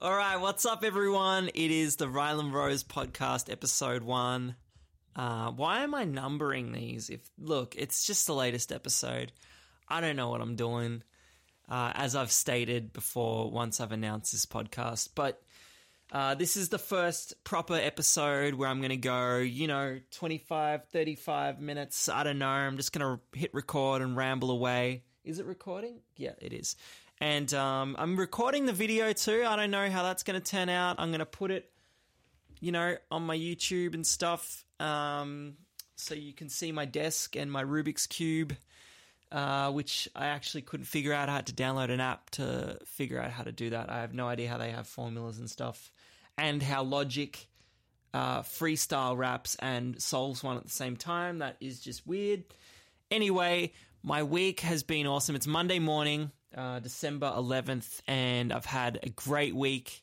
All right, what's up, everyone? It is the Ryland Rose podcast, episode one. Uh, why am I numbering these? If look, it's just the latest episode. I don't know what I'm doing. Uh, as I've stated before, once I've announced this podcast, but uh, this is the first proper episode where I'm going to go, you know, 25, 35 minutes. I don't know. I'm just going to hit record and ramble away. Is it recording? Yeah, it is. And um, I'm recording the video too. I don't know how that's going to turn out. I'm going to put it, you know, on my YouTube and stuff. Um, so you can see my desk and my Rubik's Cube, uh, which I actually couldn't figure out. I had to download an app to figure out how to do that. I have no idea how they have formulas and stuff, and how Logic uh, freestyle raps and solves one at the same time. That is just weird. Anyway, my week has been awesome. It's Monday morning uh, December 11th, and I've had a great week.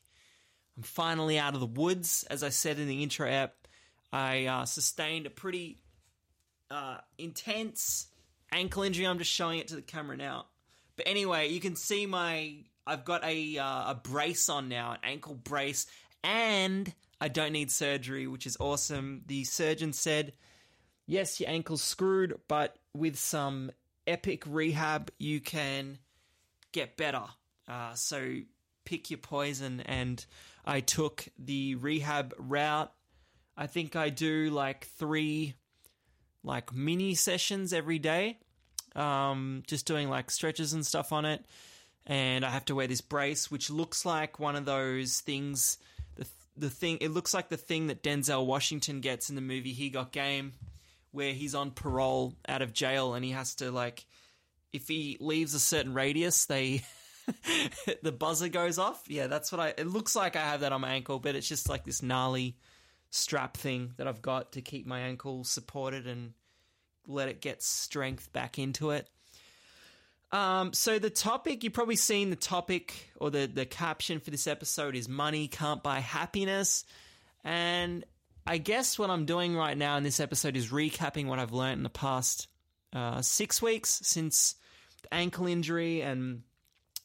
I'm finally out of the woods, as I said in the intro app. I uh, sustained a pretty uh, intense ankle injury. I'm just showing it to the camera now. But anyway, you can see my. I've got a uh, a brace on now, an ankle brace, and I don't need surgery, which is awesome. The surgeon said, "Yes, your ankle's screwed, but with some epic rehab, you can get better. Uh, so pick your poison. And I took the rehab route. I think I do like three like mini sessions every day. Um, just doing like stretches and stuff on it. And I have to wear this brace, which looks like one of those things. The the thing it looks like the thing that Denzel Washington gets in the movie He Got Game, where he's on parole out of jail and he has to like if he leaves a certain radius, they the buzzer goes off. Yeah, that's what I. It looks like I have that on my ankle, but it's just like this gnarly strap thing that I've got to keep my ankle supported and let it get strength back into it. Um, so the topic you've probably seen the topic or the the caption for this episode is money can't buy happiness, and I guess what I'm doing right now in this episode is recapping what I've learned in the past uh, six weeks since ankle injury and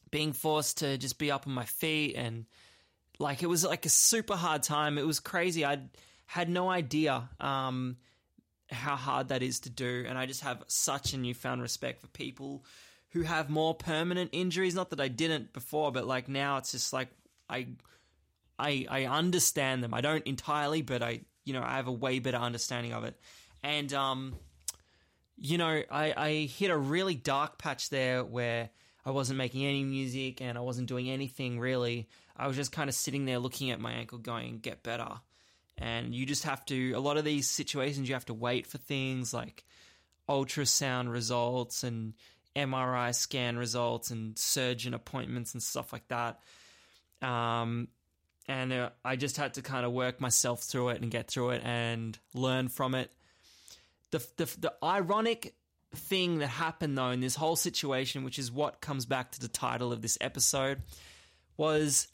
being forced to just be up on my feet and like it was like a super hard time. It was crazy. I had no idea um, how hard that is to do, and I just have such a newfound respect for people who have more permanent injuries. Not that I didn't before, but like now it's just like I I I understand them. I don't entirely, but I you know I have a way better understanding of it, and um you know, I, I hit a really dark patch there where I wasn't making any music and I wasn't doing anything really. I was just kind of sitting there looking at my ankle going, get better. And you just have to, a lot of these situations, you have to wait for things like ultrasound results and MRI scan results and surgeon appointments and stuff like that. Um, and uh, I just had to kind of work myself through it and get through it and learn from it the, the the ironic thing that happened though in this whole situation, which is what comes back to the title of this episode, was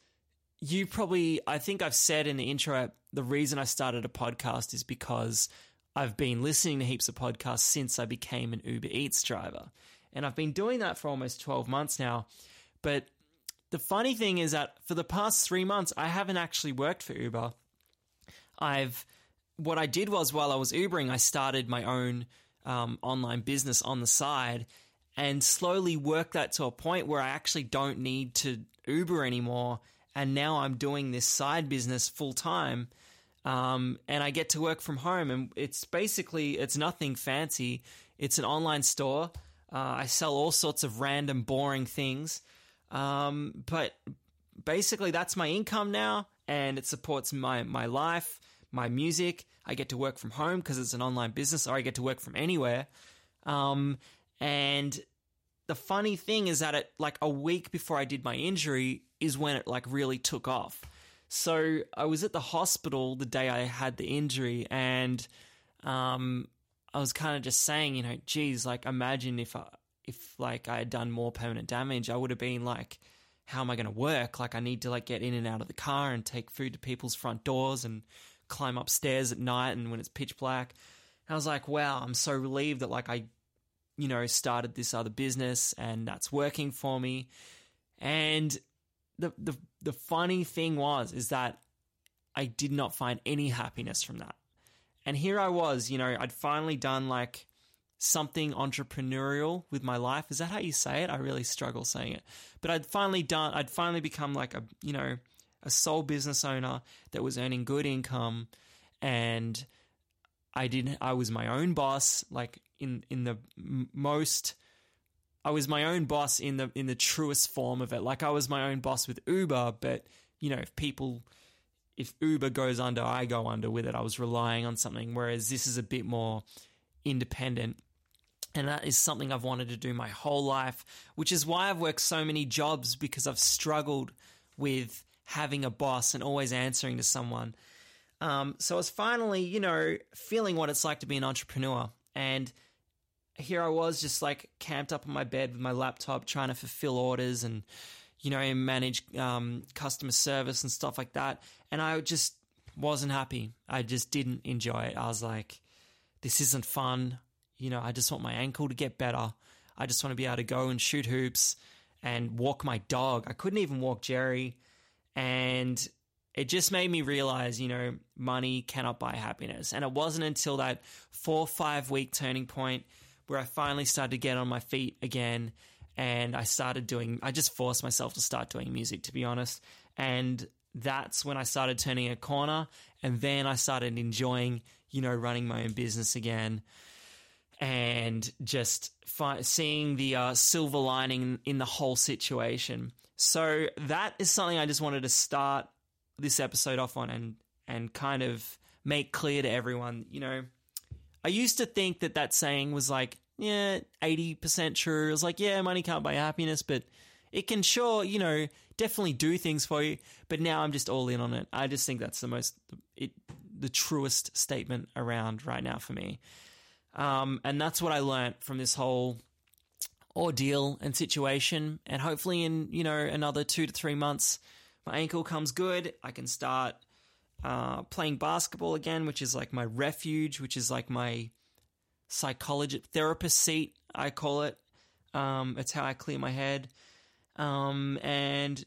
you probably I think I've said in the intro the reason I started a podcast is because I've been listening to heaps of podcasts since I became an Uber Eats driver. And I've been doing that for almost 12 months now. But the funny thing is that for the past 3 months I haven't actually worked for Uber. I've what I did was while I was Ubering, I started my own um, online business on the side and slowly worked that to a point where I actually don't need to Uber anymore. And now I'm doing this side business full time. Um, and I get to work from home. And it's basically, it's nothing fancy. It's an online store. Uh, I sell all sorts of random, boring things. Um, but basically, that's my income now, and it supports my, my life my music. I get to work from home because it's an online business, or I get to work from anywhere. Um, and the funny thing is that it like a week before I did my injury is when it like really took off. So I was at the hospital the day I had the injury, and um, I was kind of just saying, you know, geez, like imagine if I, if like I had done more permanent damage, I would have been like, how am I going to work? Like I need to like get in and out of the car and take food to people's front doors and climb upstairs at night and when it's pitch black. And I was like, wow, I'm so relieved that like I, you know, started this other business and that's working for me. And the the the funny thing was is that I did not find any happiness from that. And here I was, you know, I'd finally done like something entrepreneurial with my life. Is that how you say it? I really struggle saying it. But I'd finally done I'd finally become like a, you know, a sole business owner that was earning good income and I didn't I was my own boss like in in the most I was my own boss in the in the truest form of it. Like I was my own boss with Uber, but you know, if people if Uber goes under, I go under with it. I was relying on something whereas this is a bit more independent. And that is something I've wanted to do my whole life, which is why I've worked so many jobs because I've struggled with having a boss and always answering to someone. Um, so I was finally, you know, feeling what it's like to be an entrepreneur. And here I was just like camped up on my bed with my laptop trying to fulfill orders and, you know, manage um, customer service and stuff like that. And I just wasn't happy. I just didn't enjoy it. I was like, this isn't fun. You know, I just want my ankle to get better. I just want to be able to go and shoot hoops and walk my dog. I couldn't even walk Jerry. And it just made me realize, you know, money cannot buy happiness. And it wasn't until that four or five week turning point where I finally started to get on my feet again. And I started doing, I just forced myself to start doing music, to be honest. And that's when I started turning a corner. And then I started enjoying, you know, running my own business again and just fi- seeing the uh, silver lining in the whole situation. So that is something I just wanted to start this episode off on and and kind of make clear to everyone, you know, I used to think that that saying was like, yeah, 80% true. It was like, yeah, money can't buy happiness, but it can sure, you know, definitely do things for you. But now I'm just all in on it. I just think that's the most, it, the truest statement around right now for me. Um, and that's what I learned from this whole ordeal and situation. And hopefully, in, you know, another two to three months, my ankle comes good. I can start uh, playing basketball again, which is like my refuge, which is like my psychologist therapist seat. I call it. Um, it's how I clear my head. Um, and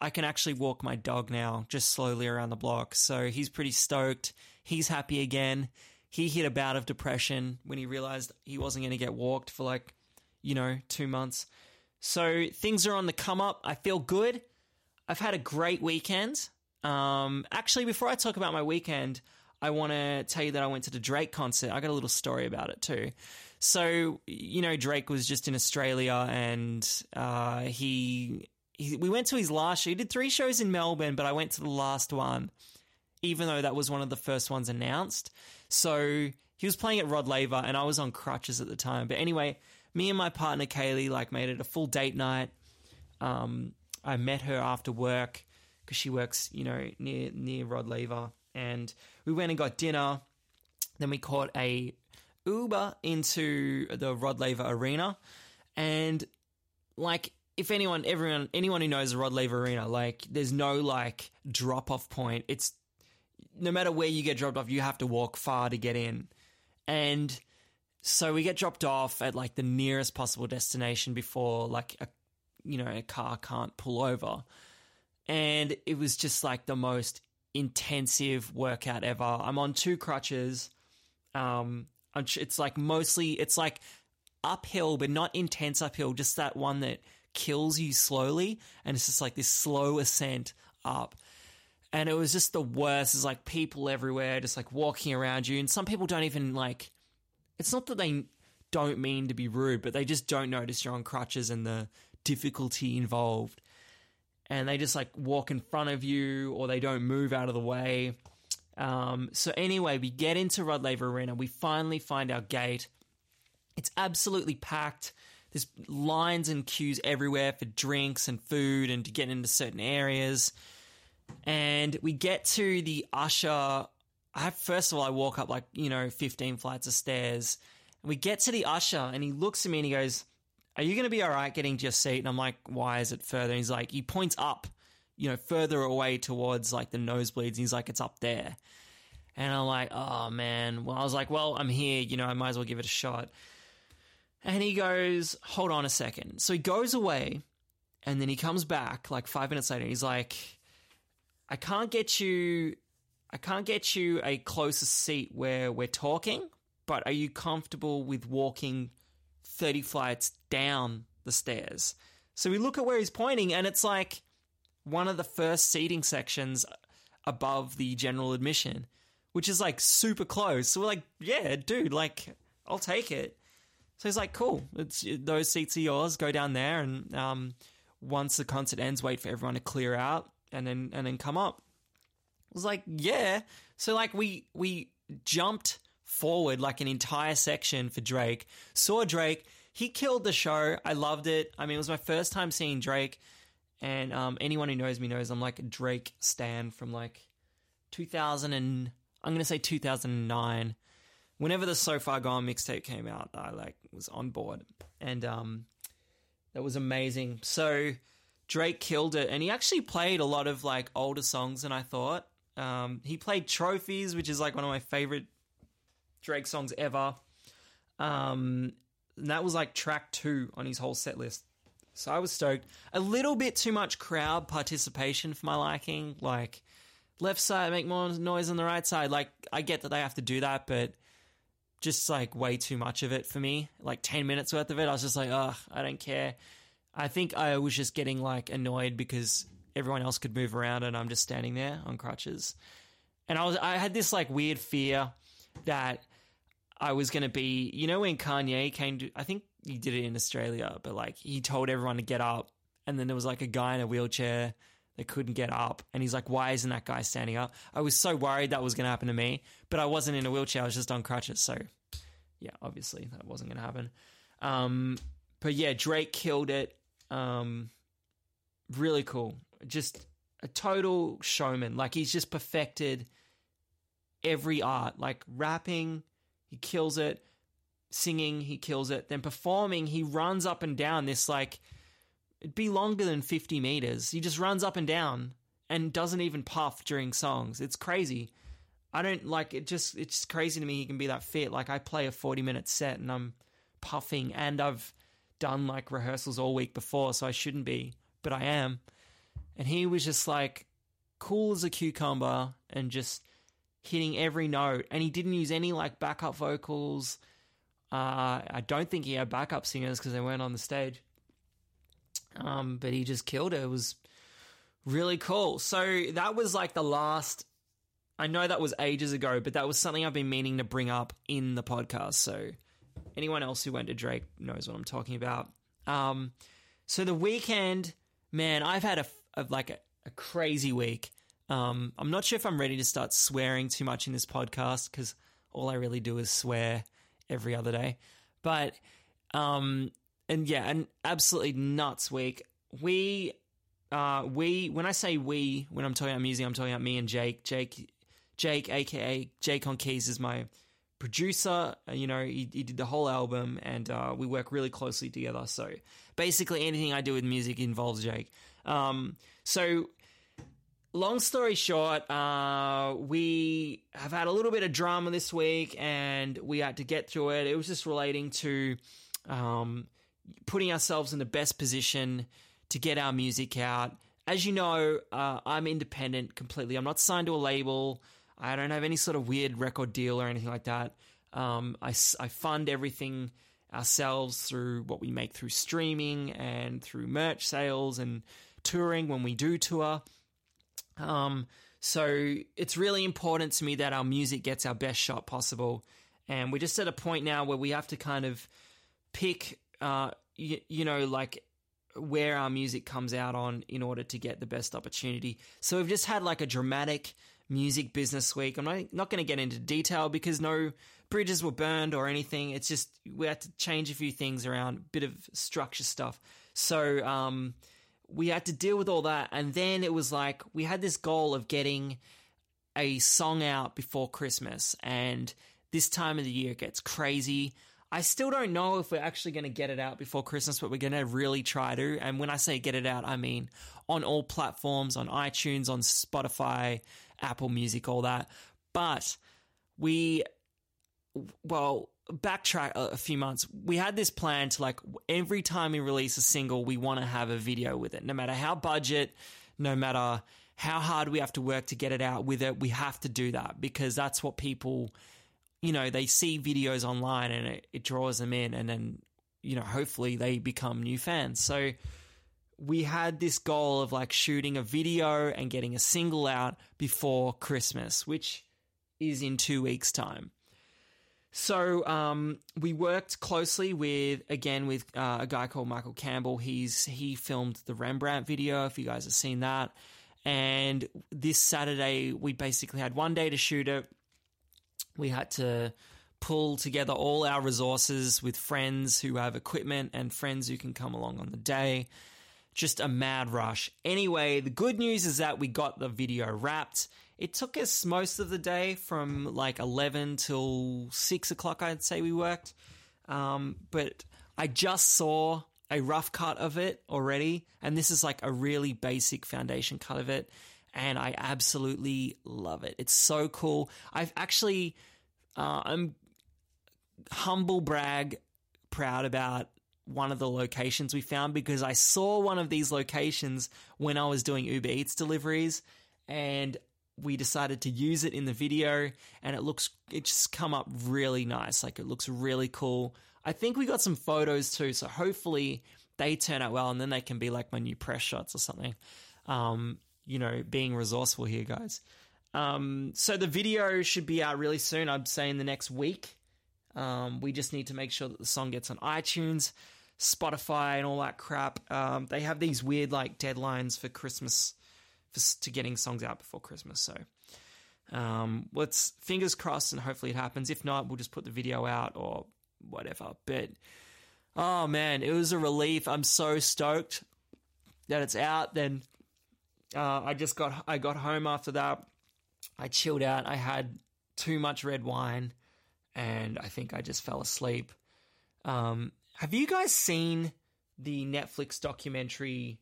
I can actually walk my dog now, just slowly around the block. So he's pretty stoked. He's happy again. He hit a bout of depression when he realized he wasn't going to get walked for like, you know, two months. So things are on the come up. I feel good. I've had a great weekend. Um, actually, before I talk about my weekend, I want to tell you that I went to the Drake concert. I got a little story about it too. So, you know, Drake was just in Australia and uh, he, he, we went to his last show. He did three shows in Melbourne, but I went to the last one, even though that was one of the first ones announced. So he was playing at Rod Laver and I was on crutches at the time. But anyway, me and my partner Kaylee like made it a full date night. Um, I met her after work because she works, you know, near near Rod Laver, and we went and got dinner. Then we caught a Uber into the Rod Laver Arena, and like if anyone, everyone, anyone who knows the Rod Laver Arena, like there's no like drop off point. It's no matter where you get dropped off, you have to walk far to get in, and so we get dropped off at like the nearest possible destination before like a you know, a car can't pull over. And it was just like the most intensive workout ever. I'm on two crutches. Um, it's like mostly, it's like uphill, but not intense uphill, just that one that kills you slowly. And it's just like this slow ascent up. And it was just the worst. It's like people everywhere, just like walking around you. And some people don't even like, it's not that they don't mean to be rude, but they just don't notice you're on crutches and the difficulty involved. And they just like walk in front of you or they don't move out of the way. Um, so, anyway, we get into Rod Laver Arena. We finally find our gate. It's absolutely packed. There's lines and queues everywhere for drinks and food and to get into certain areas. And we get to the usher. I first of all, I walk up like, you know, 15 flights of stairs. And we get to the usher and he looks at me and he goes, are you going to be all right getting to your seat? And I'm like, why is it further? And he's like, he points up, you know, further away towards like the nosebleeds. And he's like, it's up there. And I'm like, oh man. Well, I was like, well, I'm here, you know, I might as well give it a shot. And he goes, hold on a second. So he goes away and then he comes back like five minutes later. He's like, I can't get you, I can't get you a closer seat where we're talking, but are you comfortable with walking 30 flights down the stairs? So we look at where he's pointing, and it's like one of the first seating sections above the general admission, which is like super close. So we're like, yeah, dude, like, I'll take it. So he's like, cool, it's, those seats are yours. Go down there, and um, once the concert ends, wait for everyone to clear out, and then and then come up. I was like, yeah. So like we we jumped forward like an entire section for Drake. Saw Drake. He killed the show. I loved it. I mean, it was my first time seeing Drake. And um, anyone who knows me knows I'm like a Drake stan from like 2000 and I'm gonna say 2009. Whenever the So Far Gone mixtape came out, I like was on board, and um, that was amazing. So Drake killed it, and he actually played a lot of like older songs than I thought. Um, he played Trophies, which is like one of my favorite Drake songs ever. Um, and that was like track two on his whole set list. So I was stoked. A little bit too much crowd participation for my liking. Like left side make more noise than the right side. Like I get that they have to do that, but just like way too much of it for me. Like 10 minutes worth of it. I was just like, ugh, I don't care. I think I was just getting like annoyed because everyone else could move around and I'm just standing there on crutches. And I was I had this like weird fear that I was going to be, you know, when Kanye came to, I think he did it in Australia, but like he told everyone to get up, and then there was like a guy in a wheelchair that couldn't get up, and he's like, "Why isn't that guy standing up?" I was so worried that was going to happen to me, but I wasn't in a wheelchair; I was just on crutches, so yeah, obviously that wasn't going to happen. Um, but yeah, Drake killed it. Um, really cool, just a total showman. Like he's just perfected every art, like rapping he kills it. Singing, he kills it. Then performing, he runs up and down this like it'd be longer than 50 meters. He just runs up and down and doesn't even puff during songs. It's crazy. I don't like it just it's just crazy to me he can be that fit. Like I play a 40 minute set and I'm puffing and I've done like rehearsals all week before, so I shouldn't be, but I am. And he was just like cool as a cucumber and just hitting every note, and he didn't use any like backup vocals. Uh, I don't think he had backup singers because they weren't on the stage. Um, but he just killed it. It was really cool. So that was like the last. I know that was ages ago, but that was something I've been meaning to bring up in the podcast. So anyone else who went to Drake knows what I'm talking about. Um, so the weekend, man, I've had a, a like a, a crazy week. Um, I'm not sure if I'm ready to start swearing too much in this podcast because all I really do is swear every other day. But, um, and yeah, an absolutely nuts week. We, uh, we, when I say we, when I'm talking about music, I'm talking about me and Jake. Jake, Jake, aka Jake on Keys, is my producer. Uh, you know, he, he did the whole album, and uh, we work really closely together. So basically, anything I do with music involves Jake. Um, so long story short, uh, we have had a little bit of drama this week and we had to get through it. It was just relating to um, putting ourselves in the best position to get our music out. As you know, uh, I'm independent completely. I'm not signed to a label. I don't have any sort of weird record deal or anything like that. Um, I, I fund everything ourselves through what we make through streaming and through merch sales and touring when we do tour. Um, so it's really important to me that our music gets our best shot possible. And we're just at a point now where we have to kind of pick, uh, you, you know, like where our music comes out on in order to get the best opportunity. So we've just had like a dramatic music business week. I'm not, not going to get into detail because no bridges were burned or anything. It's just we had to change a few things around, a bit of structure stuff. So, um, we had to deal with all that. And then it was like we had this goal of getting a song out before Christmas. And this time of the year gets crazy. I still don't know if we're actually going to get it out before Christmas, but we're going to really try to. And when I say get it out, I mean on all platforms, on iTunes, on Spotify, Apple Music, all that. But we, well, backtrack a, few months. We had this plan to like every time we release a single, we want to have a video with it, no matter how budget, no matter how hard we have to work to get it out with it. We have to do that because that's what people, you know, they see videos online and it, it draws them in, and then you know, hopefully they become new fans. So we had this goal of like shooting a video and getting a single out before Christmas, which is in two weeks' time. So um, we worked closely with again with uh, a guy called Michael Campbell. He's he filmed the Rembrandt video. If you guys have seen that, and this Saturday we basically had one day to shoot it. We had to pull together all our resources with friends who have equipment and friends who can come along on the day. Just a mad rush. Anyway, the good news is that we got the video wrapped. It took us most of the day from like 11 till 6 o'clock, I'd say we worked. Um, but I just saw a rough cut of it already, and this is like a really basic foundation cut of it. And I absolutely love it. It's so cool. I've actually, uh, I'm humble brag proud about one of the locations we found because I saw one of these locations when I was doing Uber Eats deliveries and we decided to use it in the video and it looks it just come up really nice. Like it looks really cool. I think we got some photos too so hopefully they turn out well and then they can be like my new press shots or something. Um, you know being resourceful here guys. Um, so the video should be out really soon. I'd say in the next week um, we just need to make sure that the song gets on itunes spotify and all that crap um, they have these weird like deadlines for christmas for, to getting songs out before Christmas. So um, let's fingers crossed and hopefully it happens. If not, we'll just put the video out or whatever. But oh man, it was a relief. I'm so stoked that it's out. Then uh, I just got I got home after that. I chilled out. I had too much red wine, and I think I just fell asleep. Um, have you guys seen the Netflix documentary?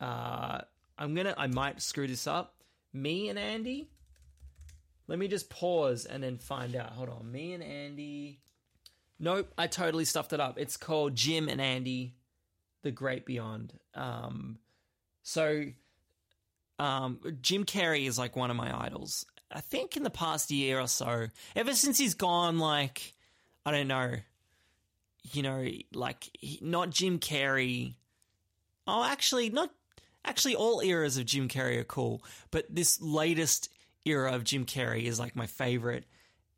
Uh, I'm gonna I might screw this up. Me and Andy. Let me just pause and then find out. Hold on. Me and Andy. Nope, I totally stuffed it up. It's called Jim and Andy, The Great Beyond. Um, so um, Jim Carrey is like one of my idols. I think in the past year or so, ever since he's gone, like I don't know, you know, like not Jim Carrey. Oh, actually, not actually all eras of Jim Carrey are cool, but this latest era of Jim Carrey is like my favorite.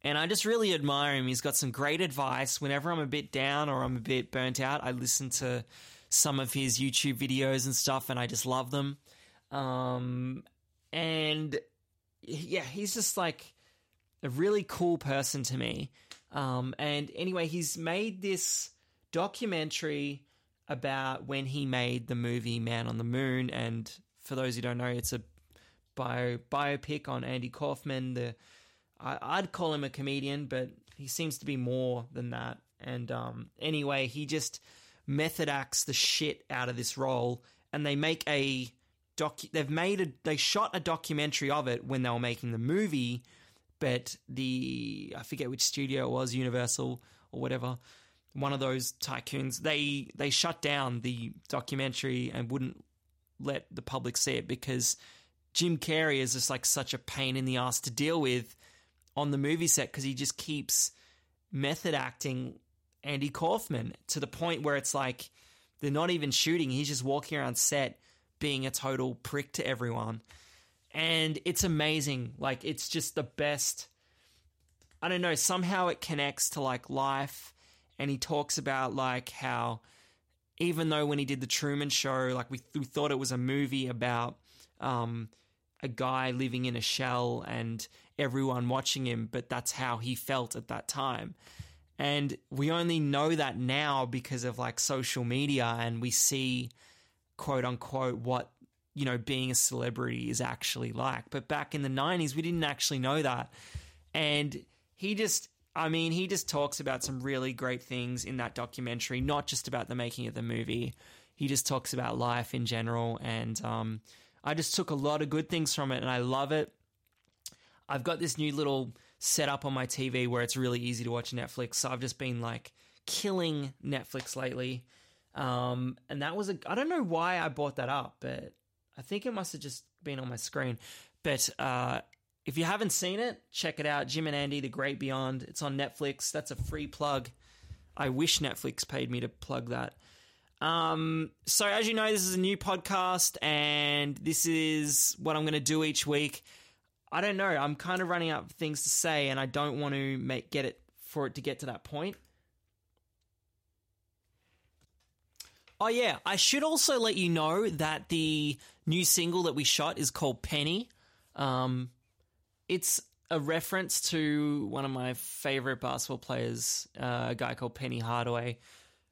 And I just really admire him. He's got some great advice. Whenever I'm a bit down or I'm a bit burnt out, I listen to some of his YouTube videos and stuff, and I just love them. Um, and yeah, he's just like a really cool person to me. Um, and anyway, he's made this documentary about when he made the movie Man on the Moon. And for those who don't know, it's a bio biopic on Andy Kaufman. The I, would call him a comedian, but he seems to be more than that. And um, anyway, he just method acts the shit out of this role, and they make a They've made a they shot a documentary of it when they were making the movie, but the I forget which studio it was, Universal or whatever one of those tycoons, they they shut down the documentary and wouldn't let the public see it because Jim Carrey is just like such a pain in the ass to deal with on the movie set because he just keeps method acting Andy Kaufman to the point where it's like they're not even shooting. He's just walking around set being a total prick to everyone. And it's amazing. Like, it's just the best. I don't know. Somehow it connects to like life and he talks about like how even though when he did the Truman Show, like we, th- we thought it was a movie about um, a guy living in a shell and everyone watching him, but that's how he felt at that time. And we only know that now because of like social media and we see quote unquote what you know being a celebrity is actually like. But back in the 90s we didn't actually know that. And he just I mean, he just talks about some really great things in that documentary, not just about the making of the movie. He just talks about life in general, and um, I just took a lot of good things from it, and I love it. I've got this new little setup on my TV where it's really easy to watch Netflix. So I've just been like killing Netflix lately. Um, and that was a, I don't know why I brought that up, but I think it must have just been on my screen. But uh, if you haven't seen it, check it out. Jim and Andy, The Great Beyond. It's on Netflix. That's a free plug. I wish Netflix paid me to plug that. Um, so, as you know, this is a new podcast, and this is what I'm going to do each week. I don't know. I'm kind of running out of things to say, and I don't want to make get it for it to get to that point. Oh yeah, I should also let you know that the new single that we shot is called Penny. Um, it's a reference to one of my favorite basketball players, uh, a guy called Penny Hardaway.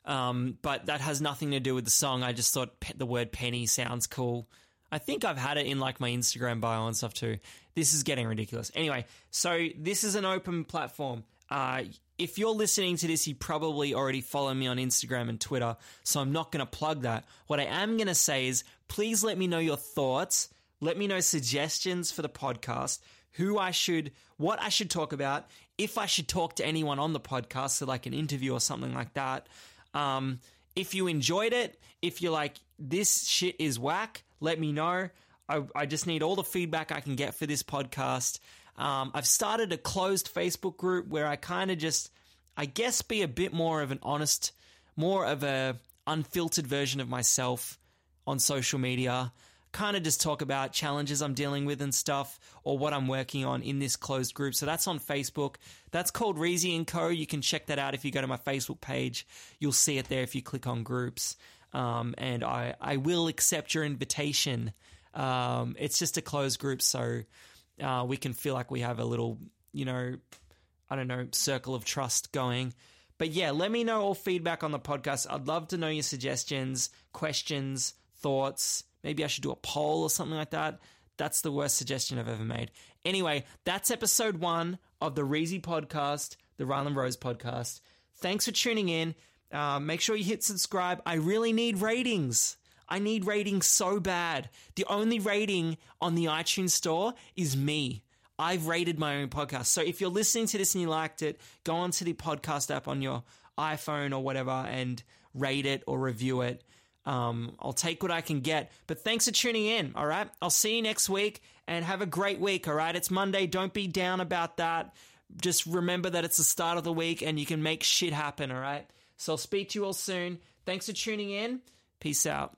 Um, but that has nothing to do with the song. I just thought pe- the word penny sounds cool. I think I've had it in like my Instagram bio and stuff too. This is getting ridiculous. Anyway, so this is an open platform. Uh, if you're listening to this, you probably already follow me on Instagram and Twitter, so I'm not going to plug that. What I am going to say is please let me know your thoughts. Let me know suggestions for the podcast, who I should, what I should talk about, if I should talk to anyone on the podcast, so like an interview or something like that. Um, if you enjoyed it, if you're like, this shit is whack, let me know. I, I just need all the feedback I can get for this podcast. Um, I've started a closed Facebook group where I kind of just, I guess, be a bit more of an honest, more of a unfiltered version of myself on social media. Kind of just talk about challenges I'm dealing with and stuff, or what I'm working on in this closed group. So that's on Facebook. That's called Reezy and Co. You can check that out if you go to my Facebook page. You'll see it there if you click on groups. Um, and I, I will accept your invitation. Um, it's just a closed group, so uh, we can feel like we have a little, you know, I don't know, circle of trust going. But yeah, let me know all feedback on the podcast. I'd love to know your suggestions, questions, thoughts. Maybe I should do a poll or something like that. That's the worst suggestion I've ever made. Anyway, that's episode one of the Reezy podcast, the Ryland Rose podcast. Thanks for tuning in. Uh, make sure you hit subscribe. I really need ratings. I need ratings so bad. The only rating on the iTunes store is me. I've rated my own podcast. So if you're listening to this and you liked it, go onto the podcast app on your iPhone or whatever and rate it or review it. Um, I'll take what I can get. But thanks for tuning in. All right. I'll see you next week and have a great week. All right. It's Monday. Don't be down about that. Just remember that it's the start of the week and you can make shit happen. All right. So I'll speak to you all soon. Thanks for tuning in. Peace out.